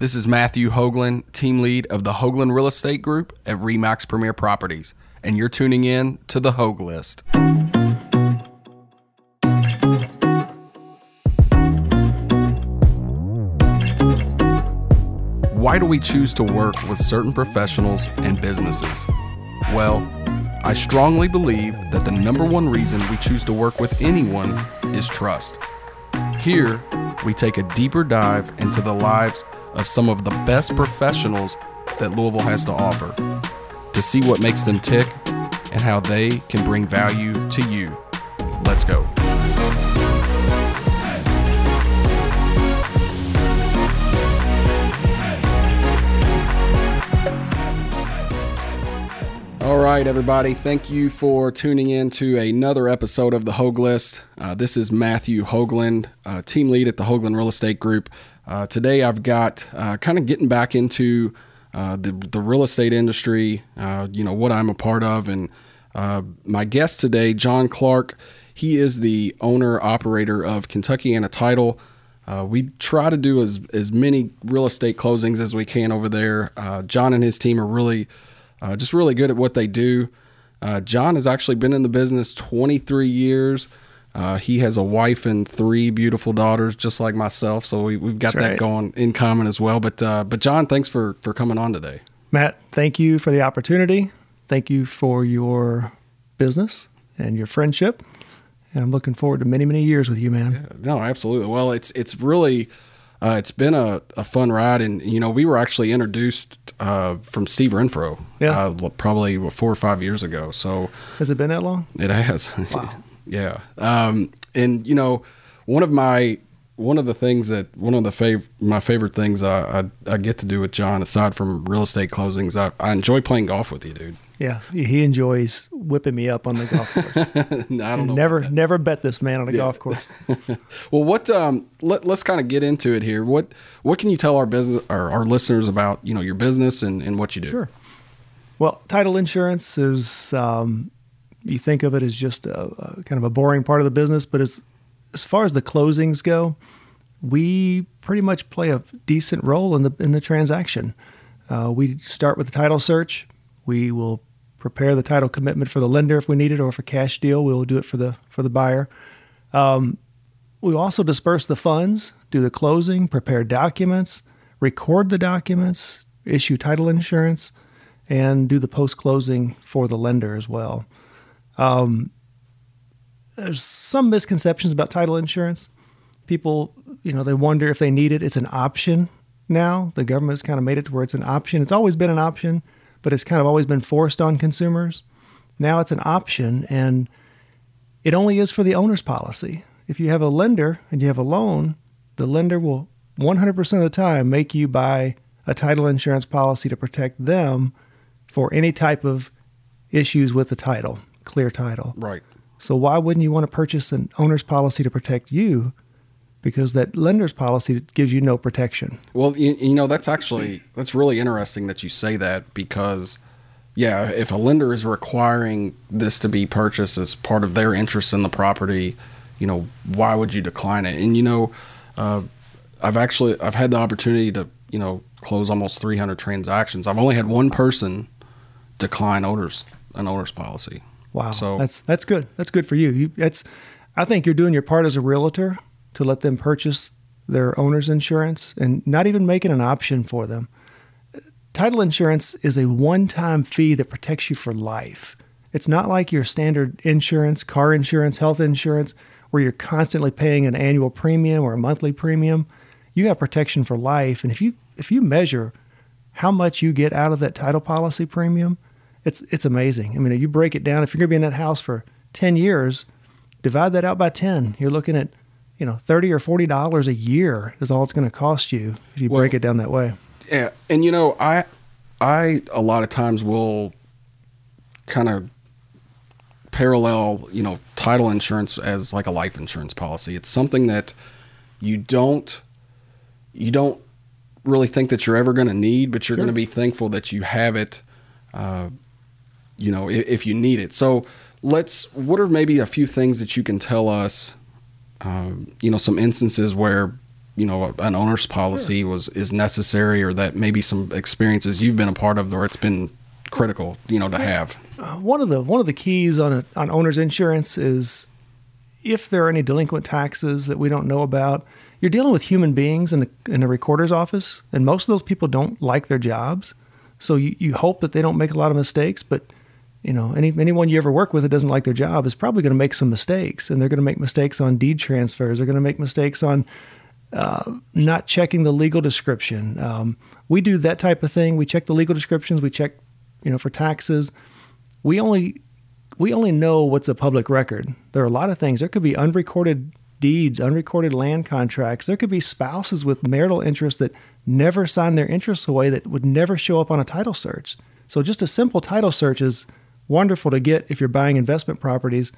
This is Matthew Hoagland, team lead of the Hoagland Real Estate Group at Remax Premier Properties, and you're tuning in to the Hoag List. Why do we choose to work with certain professionals and businesses? Well, I strongly believe that the number one reason we choose to work with anyone is trust. Here, we take a deeper dive into the lives of some of the best professionals that Louisville has to offer to see what makes them tick and how they can bring value to you. Let's go. All right, everybody. Thank you for tuning in to another episode of the Hoag List. Uh, this is Matthew Hoagland, uh, team lead at the Hoagland Real Estate Group. Uh, today, I've got uh, kind of getting back into uh, the the real estate industry. Uh, you know what I'm a part of, and my guest today, Jon Clark. He is the owner operator of Kentuckiana Title. we try to do as as many real estate closings as we can over there. Jon and his team are really uh, just really good at what they do. Uh, Jon has actually been in the business 23 years. Uh, he has a wife and three beautiful daughters, just like myself. So we, have got That's that right. going in common as well. But uh, but Jon, thanks for for coming on today. Matt, thank you for the opportunity. Thank you for your business and your friendship. And I'm looking forward to many many years with you, man. Yeah, no, absolutely. Well, it's it's really uh, it's been a, a fun ride, and you know we were actually introduced uh, from Steve Renfro, yeah, uh, probably four or five years ago. So has it been that long? It has. Wow. yeah, um, and you know one of my one of the things that one of the fav- my favorite things I, I, I get to do with Jon, aside from real estate closings, I, I enjoy playing golf with you, dude. Yeah, he enjoys whipping me up on the golf course. I don't know. Never, never bet this man on a yeah. golf course. well, what? Um, let, let's kind of get into it here. What What can you tell our business or our listeners about you know your business and, and what you do? Sure. Well, title insurance is um, you think of it as just a, a kind of a boring part of the business, but as as far as the closings go, we pretty much play a decent role in the in the transaction. Uh, we start with the title search. We will prepare the title commitment for the lender if we need it, or for cash deal, we'll do it for the for the buyer. Um, we also disperse the funds, do the closing, prepare documents, record the documents, issue title insurance, and do the post closing for the lender as well. Um, there's some misconceptions about title insurance. People, you know, they wonder if they need it. It's an option now. The government's kind of made it to where it's an option. It's always been an option but it's kind of always been forced on consumers. Now it's an option, and it only is for the owner's policy. If you have a lender and you have a loan, the lender will 100% of the time make you buy a title insurance policy to protect them for any type of issues with the title, clear title. Right. So why wouldn't you want to purchase an owner's policy to protect you because that lender's policy gives you no protection. Well, you, you, know that's actually that's really interesting that you say that because yeah, if a lender is requiring this to be purchased as part of their interest in the property, you know, why would you decline it? And you know, uh, I've actually I've had the opportunity to you know close almost 300 transactions. I've only had one person decline owners an owner's policy. Wow, so that's that's good. That's good for you. You that's I think you're doing your part as a realtor to let them purchase their owner's insurance and not even make it an option for them. Title insurance is a one time fee that protects you for life. It's not like your standard insurance, car insurance, health insurance, where you're constantly paying an annual premium or a monthly premium. You have protection for life. And if you if you measure how much you get out of that title policy premium, it's it's amazing. I mean, you break it down, if you're gonna be in that house for 10 years, divide that out by 10. You're looking at you know, thirty or forty dollars a year is all it's going to cost you if you well, break it down that way. Yeah, and you know, I, I a lot of times will kind of parallel, you know, title insurance as like a life insurance policy. It's something that you don't, you don't really think that you're ever going to need, but you're sure. going to be thankful that you have it. Uh, you know, if, if you need it. So let's. What are maybe a few things that you can tell us um, you know, some instances where you know an owner's policy sure. was is necessary, or that maybe some experiences you've been a part of, or it's been critical, you know, to have. Uh, one of the one of the keys on a, on owner's insurance is if there are any delinquent taxes that we don't know about. You're dealing with human beings in the in the recorder's office, and most of those people don't like their jobs. So you, you hope that they don't make a lot of mistakes, but you know, any anyone you ever work with that doesn't like their job is probably going to make some mistakes, and they're going to make mistakes on deed transfers. They're going to make mistakes on uh, not checking the legal description. Um, we do that type of thing. We check the legal descriptions. We check, you know, for taxes. We only we only know what's a public record. There are a lot of things. There could be unrecorded deeds, unrecorded land contracts. There could be spouses with marital interests that never sign their interests away that would never show up on a title search. So just a simple title search is wonderful to get if you're buying investment properties,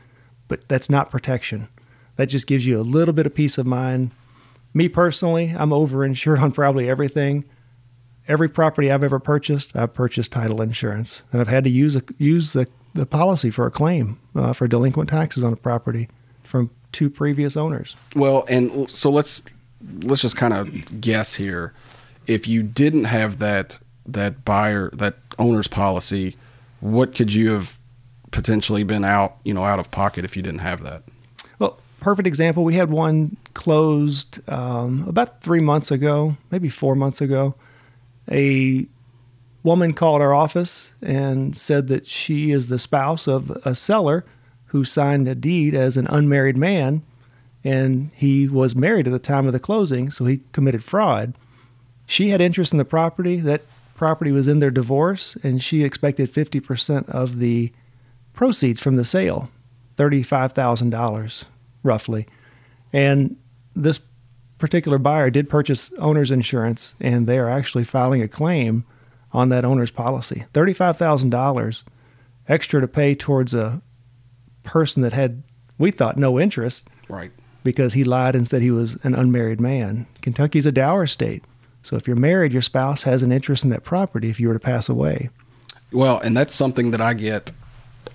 but that's not protection. That just gives you a little bit of peace of mind. Me personally, I'm overinsured on probably everything. Every property I've ever purchased, I've purchased title insurance, and I've had to use a, use the, the policy for a claim uh, for delinquent taxes on a property from two previous owners. Well, and so let's let's just kind of guess here. If you didn't have that that buyer that owner's policy, what could you have potentially been out, you know, out of pocket if you didn't have that? Well, perfect example. We had one closed um, about three months ago, maybe four months ago. A woman called our office and said that she is the spouse of a seller who signed a deed as an unmarried man, and he was married at the time of the closing, so he committed fraud. She had interest in the property. That property was in their divorce, and she expected 50% of the proceeds from the sale $35,000 roughly. And this particular buyer did purchase owner's insurance, and they are actually filing a claim on that owner's policy $35,000 extra to pay towards a person that had, we thought, no interest. Right. Because he lied and said he was an unmarried man. Kentucky's a dower state. So if you're married, your spouse has an interest in that property if you were to pass away. Well, and that's something that I get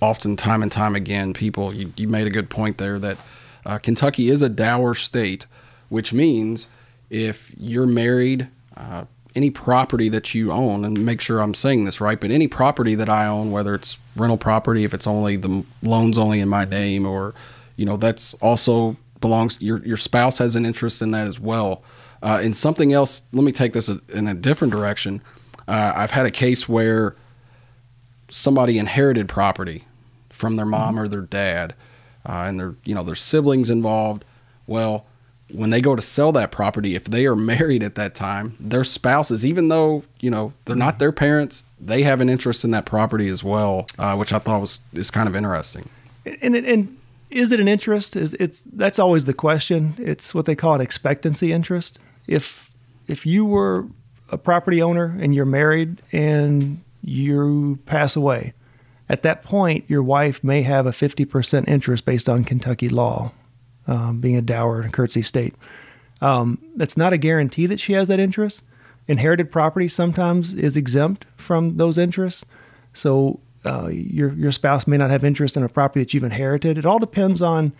often, time and time again. People, you, you made a good point there that uh, Kentucky is a dower state, which means if you're married, uh, any property that you own, and make sure I'm saying this right, but any property that I own, whether it's rental property, if it's only the loan's only in my name, or you know that's also belongs your your spouse has an interest in that as well. Uh, and something else, let me take this in a different direction. Uh, I've had a case where somebody inherited property from their mom mm-hmm. or their dad, uh, and their you know their siblings involved. Well, when they go to sell that property, if they are married at that time, their spouses, even though you know they're not their parents, they have an interest in that property as well, uh, which I thought was is kind of interesting. And and is it an interest? Is it's that's always the question. It's what they call an expectancy interest if if you were a property owner and you're married and you pass away, at that point your wife may have a 50% interest based on Kentucky law, um, being a dower and curtesy state. Um, that's not a guarantee that she has that interest. Inherited property sometimes is exempt from those interests. So uh, your your spouse may not have interest in a property that you've inherited. It all depends on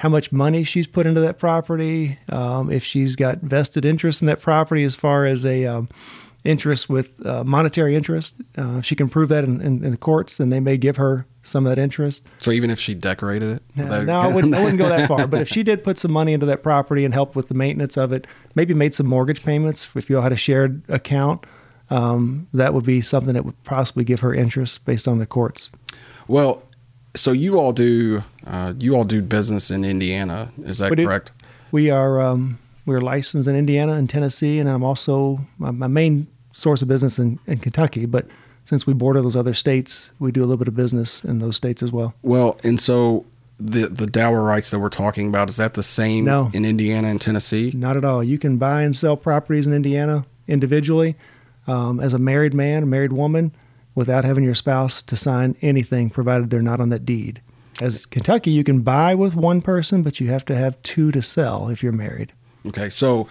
how much money she's put into that property, um, if she's got vested interest in that property as far as a um, interest with uh, monetary interest. Uh, if she can prove that in, in, in, the courts, then they may give her some of that interest. So even if she decorated it? Uh, no, I wouldn't, I wouldn't go that far. But if she did put some money into that property and help with the maintenance of it, maybe made some mortgage payments, if you all had a shared account, um, that would be something that would possibly give her interest based on the courts. Well, so you all do uh, you all do business in Indiana, is that we correct? Do. We are um, we're licensed in Indiana and Tennessee, and I'm also my, my main source of business in, in Kentucky. But since we border those other states, we do a little bit of business in those states as well. Well, and so the the dower rights that we're talking about is that the same no, in Indiana and Tennessee? Not at all. You can buy and sell properties in Indiana individually um, as a married man, a married woman without having your spouse to sign anything, provided they're not on that deed. As Kentucky, you can buy with one person, but you have to have two to sell if you're married. Okay, so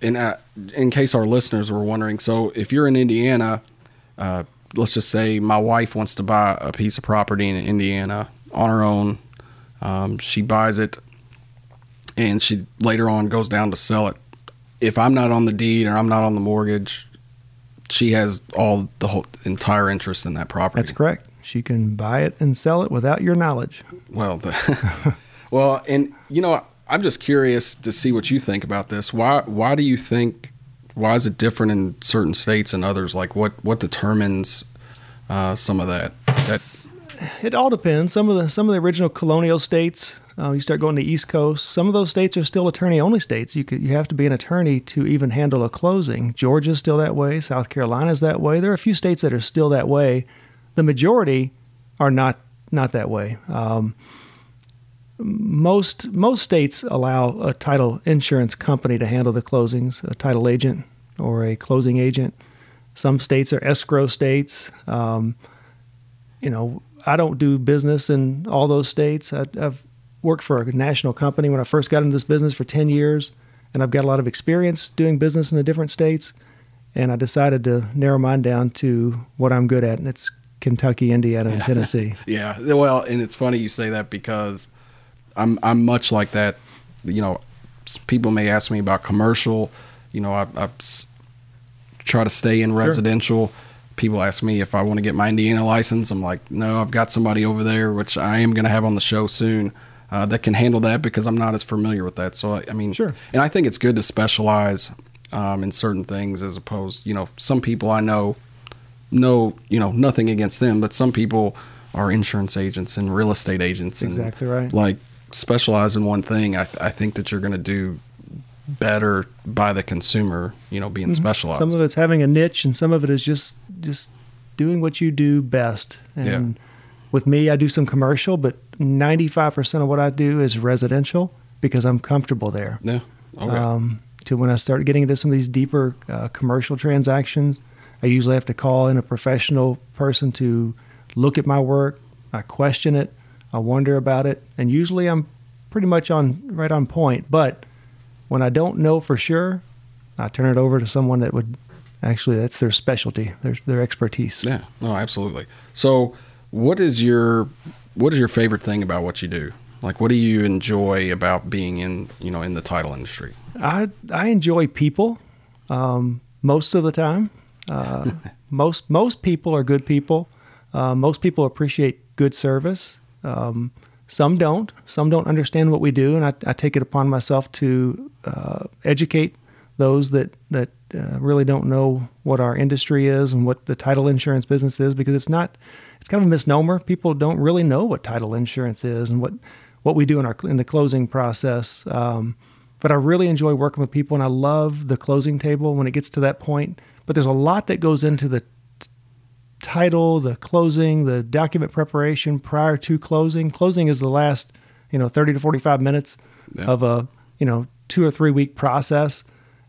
in uh, in case our listeners were wondering, so if you're in Indiana, uh, let's just say my wife wants to buy a piece of property in Indiana on her own. Um, she buys it, and she later on goes down to sell it. if I'm not on the deed or I'm not on the mortgage, she has all the whole entire interest in that property. That's correct. She can buy it and sell it without your knowledge. Well, the, well, and you know, I'm just curious to see what you think about this. Why why do you think why is it different in certain states and others? Like what what determines uh, some of that? That's it all depends. Some of the some of the original colonial states, uh, you start going to the East Coast. Some of those states are still attorney only states. You could you have to be an attorney to even handle a closing. Georgia's still that way. South Carolina's that way. There are a few states that are still that way. The majority are not not that way. Um, most most states allow a title insurance company to handle the closings, a title agent or a closing agent. Some states are escrow states. Um, you know, I don't do business in all those states. I, have worked for a national company when I first got into this business for 10 years, and I've got a lot of experience doing business in the different states. And I decided to narrow mine down to what I'm good at, and it's Kentucky, Indiana, and Tennessee. yeah. Well, and it's funny you say that because I'm I'm much like that. You know, people may ask me about commercial. You know, I, I try to stay in residential. Sure. People ask me if I want to get my Indiana license. I'm like, no, I've got somebody over there, which I am going to have on the show soon, uh, that can handle that because I'm not as familiar with that. So I, I mean, sure. And I think it's good to specialize um, in certain things as opposed, you know, some people I know no, you know, nothing against them, but some people are insurance agents and real estate agents. And exactly right. Like specialize in one thing. I, th- I think that you're going to do better by the consumer, you know, being mm-hmm. specialized. Some of it's having a niche, and some of it is just just doing what you do best. And yeah. with me, I do some commercial, but 95% of what I do is residential because I'm comfortable there. Yeah. Okay. Um, to when I start getting into some of these deeper uh, commercial transactions, I usually have to call in a professional person to look at my work. I question it. I wonder about it, and usually I'm pretty much on right on point. But when I don't know for sure, I turn it over to someone that would actually that's their specialty, their their expertise. Yeah, no, absolutely. So, what is your what is your favorite thing about what you do? Like, what do you enjoy about being in you know in the title industry? I I enjoy people um, most of the time. Uh, most most people are good people. Uh, most people appreciate good service. Um, some don't. Some don't understand what we do, and I, I take it upon myself to uh, educate those that that uh, really don't know what our industry is and what the title insurance business is, because it's not. It's kind of a misnomer. People don't really know what title insurance is and what what we do in our in the closing process. Um, but I really enjoy working with people, and I love the closing table when it gets to that point. But there's a lot that goes into the title, the closing, the document preparation prior to closing. Closing is the last, you know, 30 to 45 minutes yeah. of a, you know, two or three week process.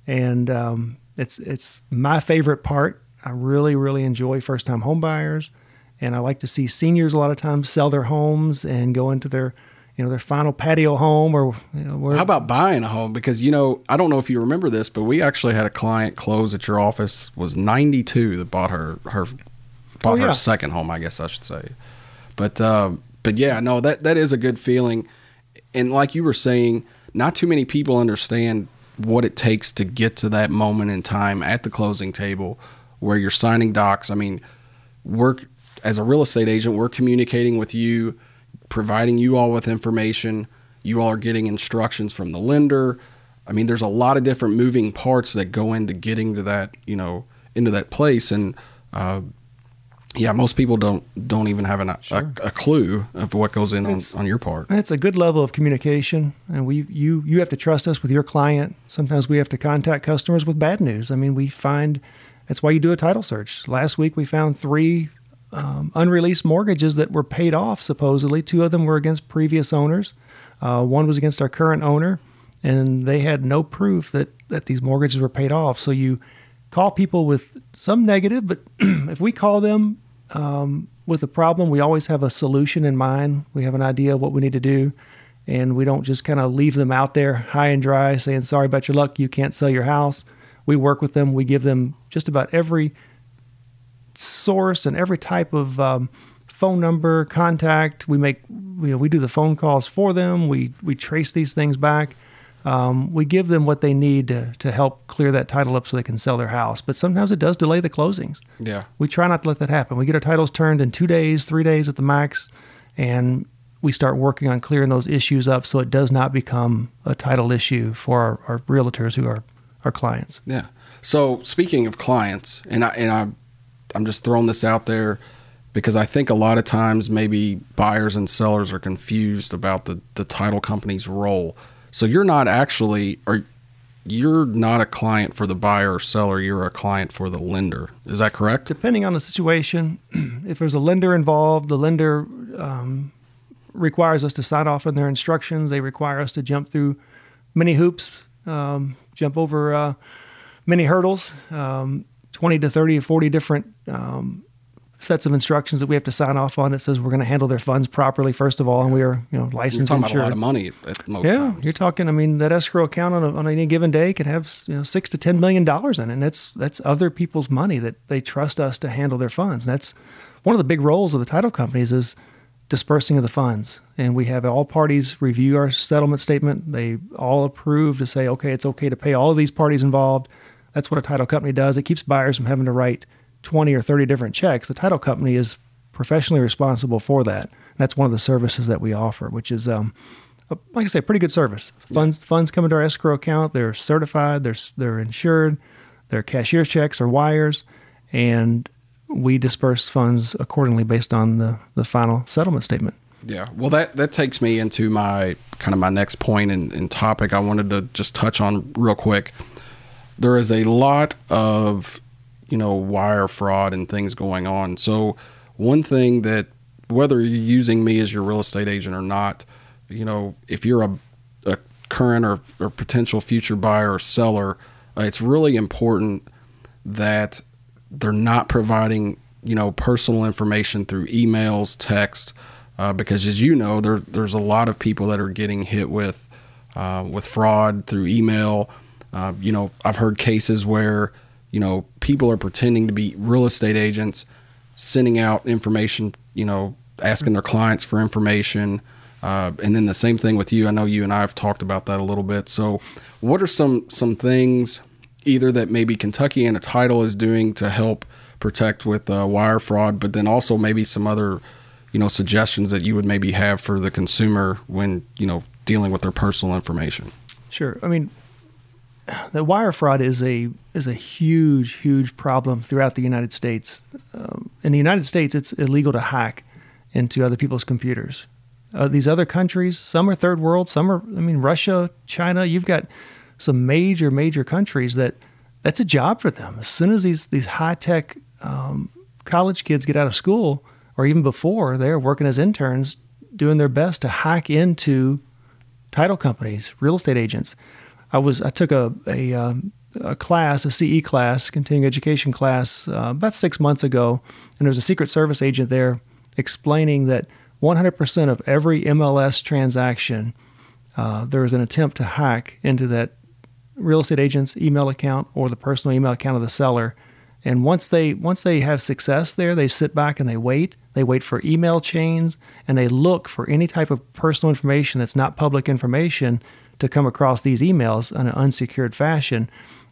And um, it's, it's my favorite part. I really, really enjoy first time home buyers. And I like to see seniors a lot of times sell their homes and go into their, you know, their final patio home or you know, how about buying a home? Because, you know, I don't know if you remember this, but we actually had a client close at your office was 92 that bought her, her bought oh, yeah. her second home, I guess I should say. But uh, but yeah, no, that that is a good feeling. And like you were saying, not too many people understand what it takes to get to that moment in time at the closing table where you're signing docs. I mean, work as a real estate agent, we're communicating with you, providing you all with information. You all are getting instructions from the lender. I mean, there's a lot of different moving parts that go into getting to that, you know, into that place. And uh, yeah, most people don't don't even have an, sure. a, a, clue of what goes in on, on your part. And it's a good level of communication, and we you you have to trust us with your client. Sometimes we have to contact customers with bad news. I mean, we find that's why you do a title search. Last week we found three um, unreleased mortgages that were paid off. Supposedly, two of them were against previous owners. Uh, one was against our current owner, and they had no proof that that these mortgages were paid off. So you call people with some negative, but if we call them um, with a problem, we always have a solution in mind. We have an idea of what we need to do, and we don't just kind of leave them out there high and dry saying, Sorry about your luck, you can't sell your house. We work with them, we give them just about every source and every type of um, phone number, contact. We make, you know, we do the phone calls for them, we, we trace these things back. Um, we give them what they need to, to help clear that title up so they can sell their house. But sometimes it does delay the closings. Yeah. We try not to let that happen. We get our titles turned in two days, three days at the max, and we start working on clearing those issues up so it does not become a title issue for our, our realtors who are our clients. Yeah. So speaking of clients, and I and I, I'm just throwing this out there because I think a lot of times maybe buyers and sellers are confused about the the title company's role. So you're not actually, you're not a client for the buyer or seller. You're a client for the lender. Is that correct? Depending on the situation, if there's a lender involved, the lender um, requires us to sign off on their instructions. They require us to jump through many hoops, um, jump over uh, many hurdles, um, 20 to 30 or 40 different um, sets of instructions that we have to sign off on that says we're going to handle their funds properly first of all and we are you know licensed. You're talking insured. about a lot of money at most yeah times. you're talking i mean that escrow account on, a, on any given day could have you know six to ten million dollars in it and that's that's other people's money that they trust us to handle their funds and that's one of the big roles of the title companies is dispersing of the funds and we have all parties review our settlement statement they all approve to say okay it's okay to pay all of these parties involved that's what a title company does it keeps buyers from having to write 20 or 30 different checks the title company is professionally responsible for that that's one of the services that we offer which is um, a- like I say, a pretty good service. Funds funds come into our escrow account. They're certified. They're they're insured. They're cashier's checks or wires, and we disperse funds accordingly based on the the final settlement statement. Yeah. Well, that that takes me into my kind of my next point and, and topic. I wanted to just touch on real quick. There is a lot of you know wire fraud and things going on. So one thing that whether you're using me as your real estate agent or not, you know, if you're a, a current or, or potential future buyer or seller, uh, it's really important that they're not providing you know personal information through emails, text, uh, because as you know, there there's a lot of people that are getting hit with uh, with fraud through email. Uh, you know, I've heard cases where you know people are pretending to be real estate agents, sending out information. You know, asking their clients for information. Uh, and then the same thing with you. I know you and I have talked about that a little bit. So, what are some some things either that maybe Kentuckiana Title is doing to help protect with uh, wire fraud, but then also maybe some other you know suggestions that you would maybe have for the consumer when you know dealing with their personal information. Sure. I mean, the wire fraud is a is a huge, huge problem throughout the United States. Um, in the United States, it's illegal to hack into other people's computers. Uh, these other countries, some are third world, some are. I mean, Russia, China. You've got some major, major countries that that's a job for them. As soon as these these high tech um, college kids get out of school, or even before, they're working as interns, doing their best to hack into title companies, real estate agents. I was I took a a, um, a class, a CE class, continuing education class, uh, about six months ago, and there was a Secret Service agent there explaining that 100% of every MLS transaction, uh, an attempt to hack into that real estate agent's email account or the personal email account of the seller. And once they once they have success there, they sit back and they wait. They wait for email chains and they look for any type of personal information that's not public information to come across these emails in an unsecured fashion.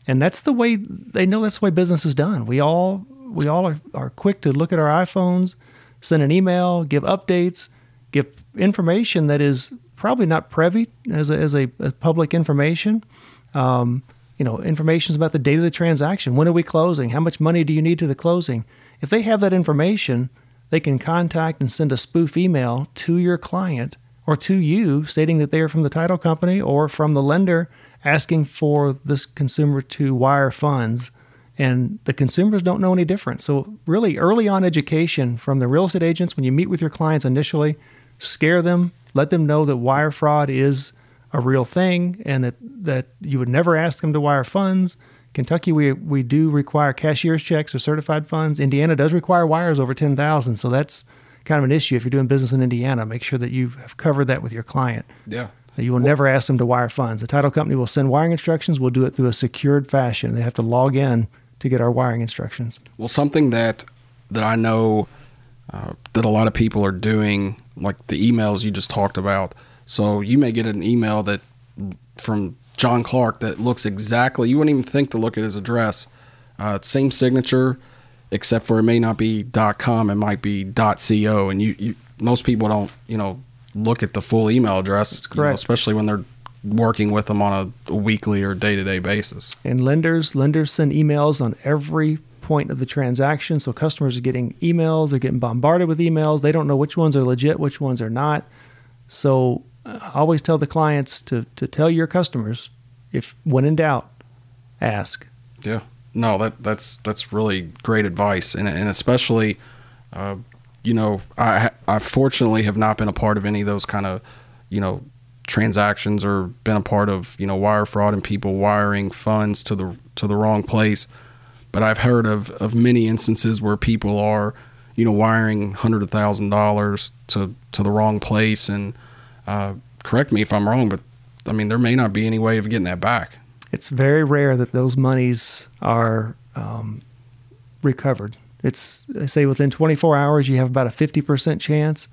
And that's the way they know that's the way business is done. We all we all are, are quick to look at our iPhones, send an email, give updates, give information that is probably not privy as a, as a, a public information. Um, you know, information about the date of the transaction. When are we closing? How much money do you need to the closing? If they have that information, they can contact and send a spoof email to your client or to you stating that they are from the title company or from the lender asking for this consumer to wire funds. And the consumers don't know any different. So, really, early on education from the real estate agents, when you meet with your clients initially, scare them, let them know that wire fraud is a real thing and that, that you would never ask them to wire funds. Kentucky, we, we do require cashier's checks or certified funds. Indiana does require wires over 10,000. So that's kind of an issue if you're doing business in Indiana. Make sure that you have covered that with your client. Yeah. That you will never ask them to wire funds. The title company will send wiring instructions. We'll do it through a secured fashion. They have to log in to get our wiring instructions. Well, something that that I know uh, that a lot of people are doing, like the emails you just talked about. So you may get an email that from Jon Clark that looks exactly. You wouldn't even think to look at his address. Uh, same signature, except for it may not be .com. It might be .co, and you, you most people don't you know look at the full email address. That's you know, especially when they're working with them on a, weekly or day to day basis. And lenders lenders send emails on every point of the transaction. So customers are getting emails, they're getting bombarded with emails. They don't know which ones are legit, which ones are not. So uh, I always tell the clients to to tell your customers if when in doubt, ask. Yeah. No, that that's that's really great advice, and and especially, uh, you know, I I fortunately have not been a part of any of those kind of, you know, transactions or been a part of you know wire fraud and people wiring funds to the to the wrong place, but I've heard of of many instances where people are, you know, wiring hundred of thousand dollars to to the wrong place, and uh, correct me if I'm wrong, but I mean there may not be any way of getting that back. It's very rare that those monies are um, recovered. It's say within 24 hours you have about a 50% chance.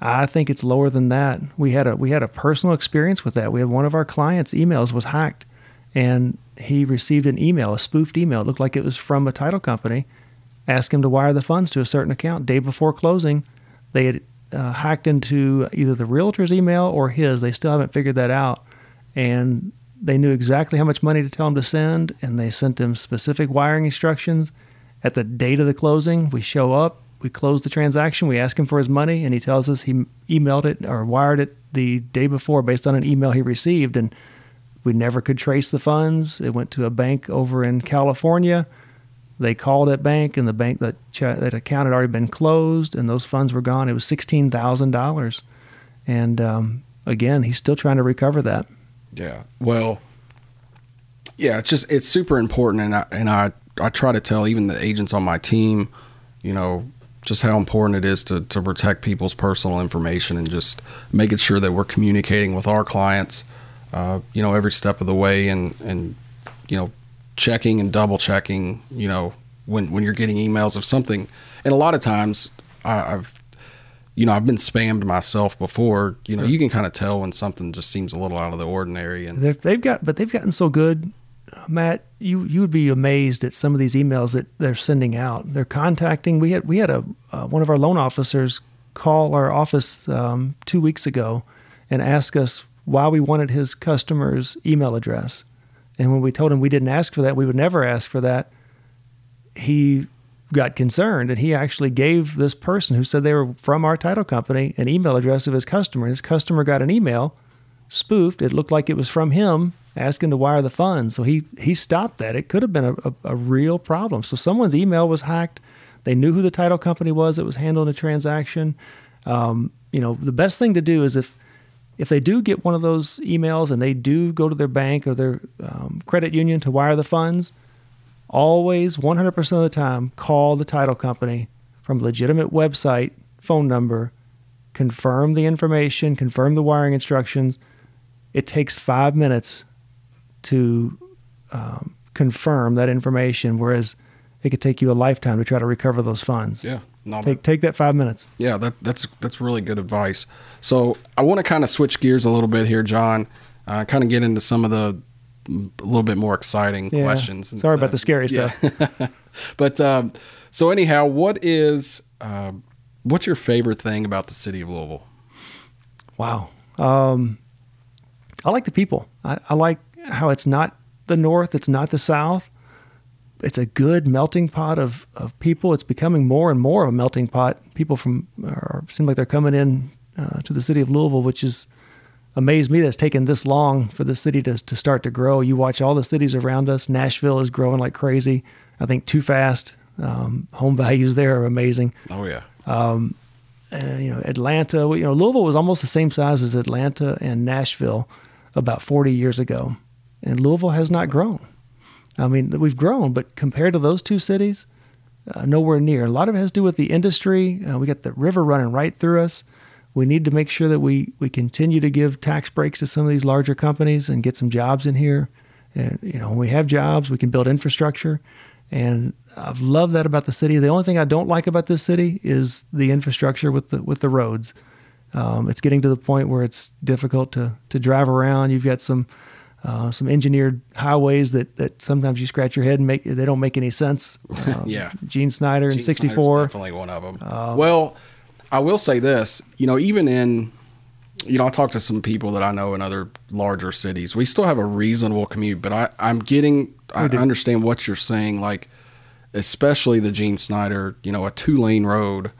I think it's lower than that. We had a we had a personal experience with that. We had one of our clients' emails was hacked, and he received an email, a spoofed email. It looked like it was from a title company, asked him to wire the funds to a certain account. Day before closing, they had uh, hacked into either the realtor's email or his. They still haven't figured that out, and they knew exactly how much money to tell him to send, and they sent him specific wiring instructions. At the date of the closing, we show up, we close the transaction, we ask him for his money, and he tells us he emailed it or wired it the day before based on an email he received, and we never could trace the funds. It went to a bank over in California. They called that bank, and the bank that that account had already been closed, and those funds were gone. It was sixteen thousand dollars, and um, again, he's still trying to recover that. Yeah. Well, yeah, it's just it's super important, and I and I I try to tell even the agents on my team, you know, just how important it is to to protect people's personal information and just making sure that we're communicating with our clients, uh, you know, every step of the way, and and you know, checking and double checking, you know, when when you're getting emails of something, and a lot of times I, I've you know, I've been spammed myself before. You know, you can kind of tell when something just seems a little out of the ordinary. And They've, they've got, but they've gotten so good, Matt. You you would be amazed at some of these emails that they're sending out. They're contacting. We had we had a uh, one of our loan officers call our office um, two weeks ago and ask us why we wanted his customer's email address. And when we told him we didn't ask for that, we would never ask for that. He got concerned and he actually gave this person who said they were from our title company an email address of his customer. His customer got an email spoofed. It looked like it was from him asking to wire the funds. So he he stopped that. It could have been a, a, a real problem. So someone's email was hacked. They knew who the title company was that was handling the transaction. Um, you know, the best thing to do is if if they do get one of those emails and they do go to their bank or their um, credit union to wire the funds, always 100% of the time call the title company from a legitimate website, phone number, confirm the information, confirm the wiring instructions. It takes five minutes to um, confirm that information, whereas it could take you a lifetime to try to recover those funds. yeah, no, Take take that five minutes. Yeah, that, that's that's really good advice. So I want to kind of switch gears a little bit here, Jon. Uh, kind of get into some of the a little bit more exciting Yeah. questions. Sorry about the stuff. scary Yeah. stuff. but um, so anyhow, what is uh, what's your favorite thing about the city of Louisville? Wow. Um, I like the people. I, I like how it's not the North, it's not the South. It's a good melting pot of, of people. It's becoming more and more of a melting pot. People from are, seem like they're coming in uh, to the city of Louisville, which is amazed me that it's taken this long for the city to, to start to grow. You watch all the cities around us. Nashville is growing like crazy. I think too fast. Um, home values there are amazing Oh yeah, uh, you know Atlanta. You know Louisville was almost the same size as Atlanta and Nashville about 40 years ago, and Louisville has not grown. I mean, we've grown, but compared to those two cities, uh, nowhere near. A lot of it has to do with the industry. Uh, we got the river running right through us. We need to make sure that we we continue to give tax breaks to some of these larger companies and get some jobs in here. And you know, when we have jobs, we can build infrastructure. And I've loved that about the city. The only thing I don't like about this city is the infrastructure with the with the roads. Um, it's getting to the point where it's difficult to to drive around. You've got some uh, some engineered highways that, that sometimes you scratch your head and make they don't make any sense. Um, Yeah. Gene Snyder in Gene Snyder's '64. definitely one of them. well, I will say this. You know, even in, you know, I talked to some people that I know in other larger cities. We still have a reasonable commute, but I, I'm getting. I do. understand what you're saying. Like, especially the Gene Snyder. You know, a two lane road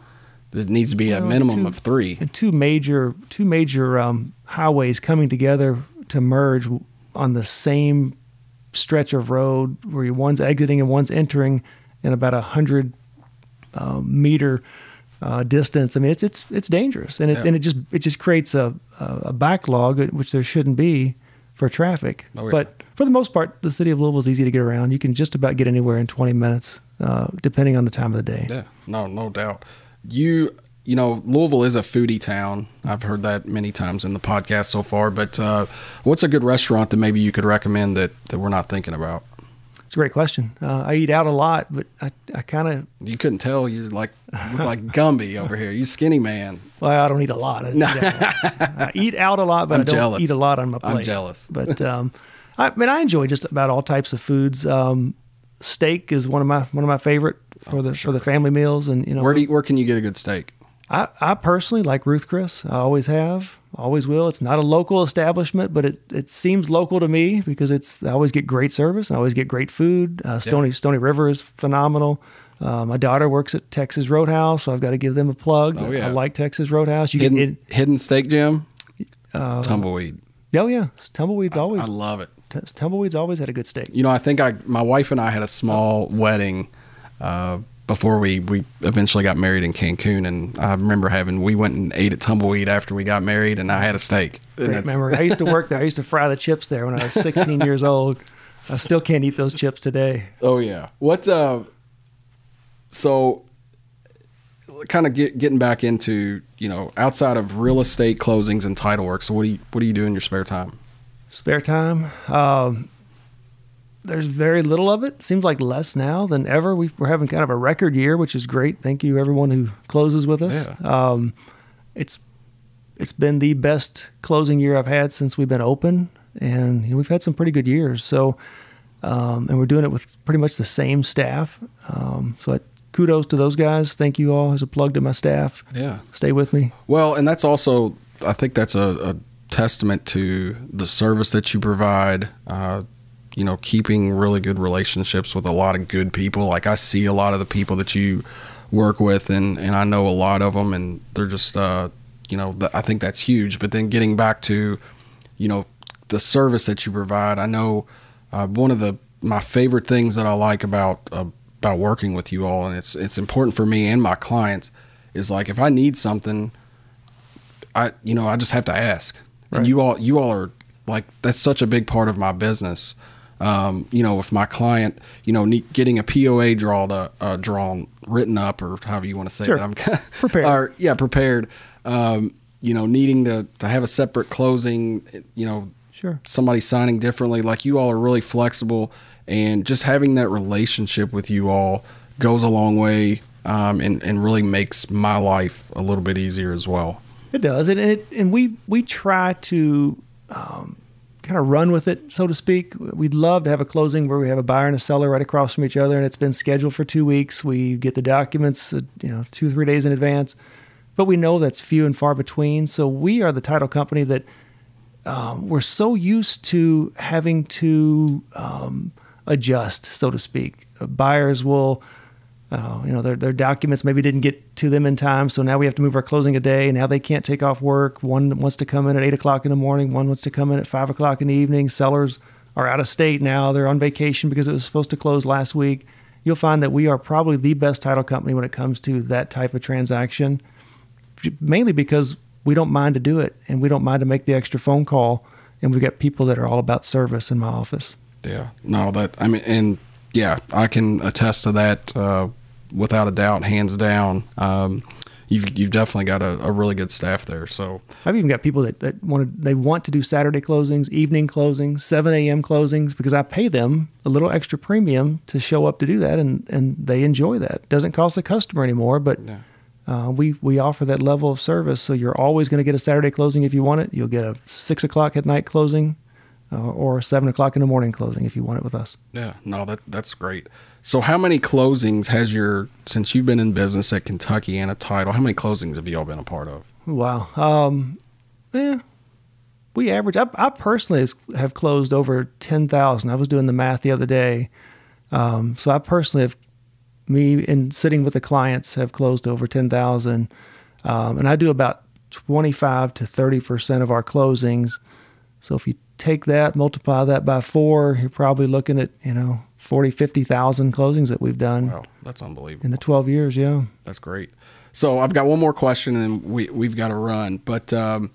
that needs to be a minimum two- of three. and two major two major um, highways coming together to merge on the same stretch of road where one's exiting and one's entering in about a hundred uh, meter uh, distance. I mean, it's it's it's dangerous, and it Yeah. and it just it just creates a a backlog which there shouldn't be for traffic. Oh, yeah. But for the most part, the city of Louisville is easy to get around. You can just about get anywhere in 20 minutes, uh, depending on the time of the day. Yeah, no, no doubt. You, you know, Louisville is a foodie town. I've heard that many times in the podcast so far. But uh, what's a good restaurant that maybe you could recommend that that we're not thinking about? It's a great question. Uh, I eat out a lot, but I, I kind of You couldn't tell. You like like Gumby over here. You skinny man. well, I don't eat a lot. I, eat out. I eat out a lot, but I'm I don't jealous. eat a lot on my plate. I'm jealous. But um, I mean, I enjoy just about all types of foods. Um, steak is one of my one of my favorite for the for the family meals, and you know, Oh, Where do you, where can you get a good steak? I, I personally like Ruth Chris. I always have, always will. It's not a local establishment, but it, it seems local to me because it's I always get great service. And I always get great food. Uh, Stoney Stoney River is phenomenal. Uh, my daughter works at Texas Roadhouse, so I've got to give them a plug. Oh, yeah. I like Texas Roadhouse. You Hidden, get it. hidden steak gym. Tumbleweed. Oh yeah, Tumbleweeds I, always. I love it. T- Tumbleweeds always had a good steak. You know, I think I my wife and I had a small wedding uh, before we we eventually got married in Cancun, and I remember having we went and ate at Tumbleweed after we got married, and I had a steak. Great memory. I used to work there. I used to fry the chips there when I was 16 years old. I still can't eat those chips today. Oh yeah. What? Uh, so, kind of get, getting back into you know outside of real estate closings and title work. So what do you what do you do in your spare time? Spare time. Um, there's very little of it. Seems like less now than ever. we we're having kind of a record year, which is great. Thank you, everyone who closes with us. Um, it's it's been the best closing year I've had since we've been open, and you know, we've had some pretty good years. So, um, and we're doing it with pretty much the same staff. Um, so, I, kudos to those guys. Thank you all as a plug to my staff. Yeah. Stay with me. Well, and that's also, I think that's a, a testament to the service that you provide. Uh, you know, keeping really good relationships with a lot of good people. Like I see a lot of the people that you work with, and and I know a lot of them, and they're just, uh, you know, th- I think that's huge. But then getting back to, you know, the service that you provide, I know uh, one of the my favorite things that I like about uh, about working with you all, and it's it's important for me and my clients, is like if I need something, I you know I just have to ask, Right. and you all you all are like that's such a big part of my business. Um, you know, if my client, you know, need, getting a POA drawn, uh, drawn, written up, or however you want to say Sure. it, I'm Prepared. Or, yeah, prepared. Um, you know, needing to to have a separate closing. You know, Sure. somebody signing differently. Like you all are really flexible, and just having that relationship with you all goes a long way, um, and and really makes my life a little bit easier as well. It does, and it, and we we try to um, kind of run with it, so to speak. We'd love to have a closing where we have a buyer and a seller right across from each other, and it's been scheduled for two weeks. We get the documents, uh, you know, two three days in advance, but we know that's few and far between. So we are the title company that um, we're so used to having to um, adjust, so to speak. Buyers will uh, you know, their, their documents maybe didn't get to them in time, so now we have to move our closing a day. And now they can't take off work. One wants to come in at eight o'clock in the morning. One wants to come in at five o'clock in the evening. Sellers are out of state now. They're on vacation because it was supposed to close last week. You'll find that we are probably the best title company when it comes to that type of transaction, mainly because we don't mind to do it and we don't mind to make the extra phone call. And we've got people that are all about service in my office. Yeah. No, that I mean, and yeah, I can attest to that uh, without a doubt, hands down. Um, you've you've definitely got a, a really good staff there. So I've even got people that, that want to they want to do Saturday closings, evening closings, seven a.m. closings because I pay them a little extra premium to show up to do that, and and they enjoy that. Doesn't cost the customer anymore, but Yeah. uh, we we offer that level of service. So you're always going to get a Saturday closing if you want it. You'll get a six o'clock at night closing, uh, or seven o'clock in the morning closing if you want it with us. Yeah, no, that that's great. So, how many closings has your since you've been in business at Kentuckiana Title? How many closings have you all been a part of? Wow. Um, yeah, we average. I, I personally have closed over ten thousand. I was doing the math the other day. Um, so I personally have me in sitting with the clients have closed over 10,000. Um, and I do about 25 to 30% of our closings. So if you take that, multiply that by four, you're probably looking at, you know, 40, 50,000 closings that we've done. Wow, that's unbelievable. In the 12 years, yeah. That's great. So I've got one more question and we, we've got to run. But um,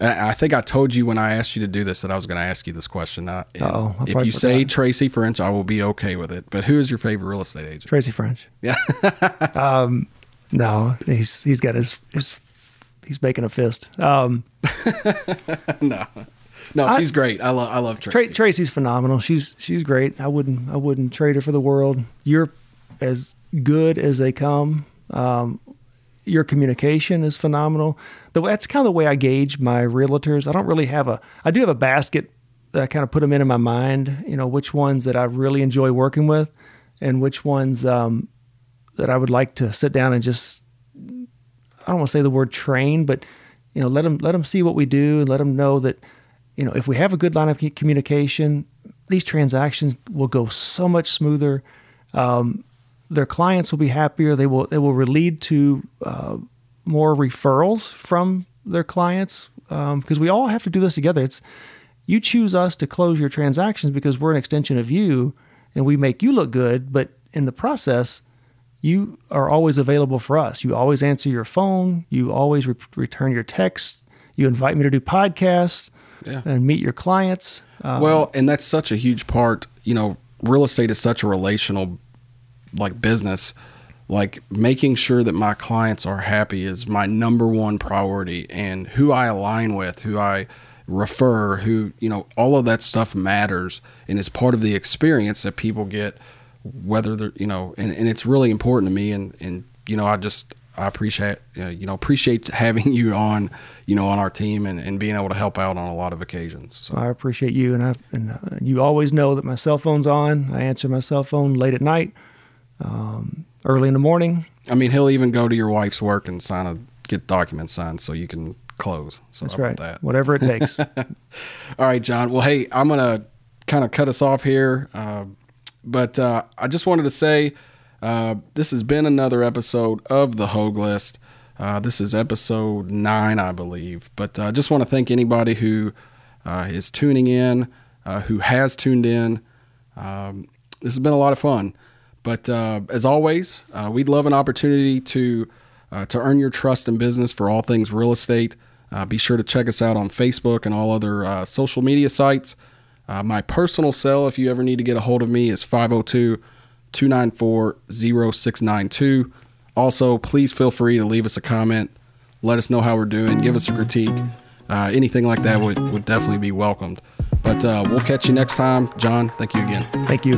I think I told you when I asked you to do this that I was going to ask you this question. Uh, oh, if you say Tracy French, I will be okay with it. But who is your favorite real estate agent? Tracy French. Yeah. um, no, he's he's got his his he's making a fist. Um, no. No, I, she's great. I love I love Tracy. Tra- Tracy's phenomenal. She's she's great. I wouldn't I wouldn't trade her for the world. You're as good as they come. Um, your communication is phenomenal. The, that's kind of the way I gauge my realtors. I don't really have a, I do have a basket that I kind of put them in in my mind, you know, which ones that I really enjoy working with and which ones um, that I would like to sit down and just, I don't want to say the word train, but, you know, let them, let them see what we do and let them know that, you know, if we have a good line of communication, these transactions will go so much smoother. Um, their clients will be happier. They will, they will lead to uh, more referrals from their clients because um, we all have to do this together. It's you choose us to close your transactions because we're an extension of you and we make you look good, but in the process, you are always available for us. You always answer your phone, you always re- return your texts, you invite me to do podcasts yeah. and meet your clients. Um, well, and that's such a huge part, you know, real estate is such a relational like business like making sure that my clients are happy is my number one priority and who I align with, who I refer, who, you know, all of that stuff matters and it's part of the experience that people get whether they're, you know, and, and it's really important to me and and you know, I just I appreciate you know appreciate having you on you know on our team and, and being able to help out on a lot of occasions. So. I appreciate you and I and uh, you always know that my cell phone's on. I answer my cell phone late at night. Um, early in the morning. I mean, he'll even go to your wife's work and sign a get documents signed so you can close. So that's right. That? Whatever it takes. All right, Jon. Well, hey, I'm gonna kind of cut us off here, uh, but uh, I just wanted to say uh, this has been another episode of the Hogue List. Uh, this is episode nine, I believe. But I just want to thank anybody who uh, is tuning in, uh, who has tuned in. Um, this has been a lot of fun. But uh, as always, uh, we'd love an opportunity to uh, to earn your trust in business for all things real estate. Uh, be sure to check us out on Facebook and all other uh, social media sites. Uh, my personal cell, if you ever need to get a hold of me, is 502 294 0692. Also, please feel free to leave us a comment. Let us know how we're doing. Give us a critique. Uh, anything like that would, would definitely be welcomed. But uh, we'll catch you next time. Jon, thank you again. Thank you.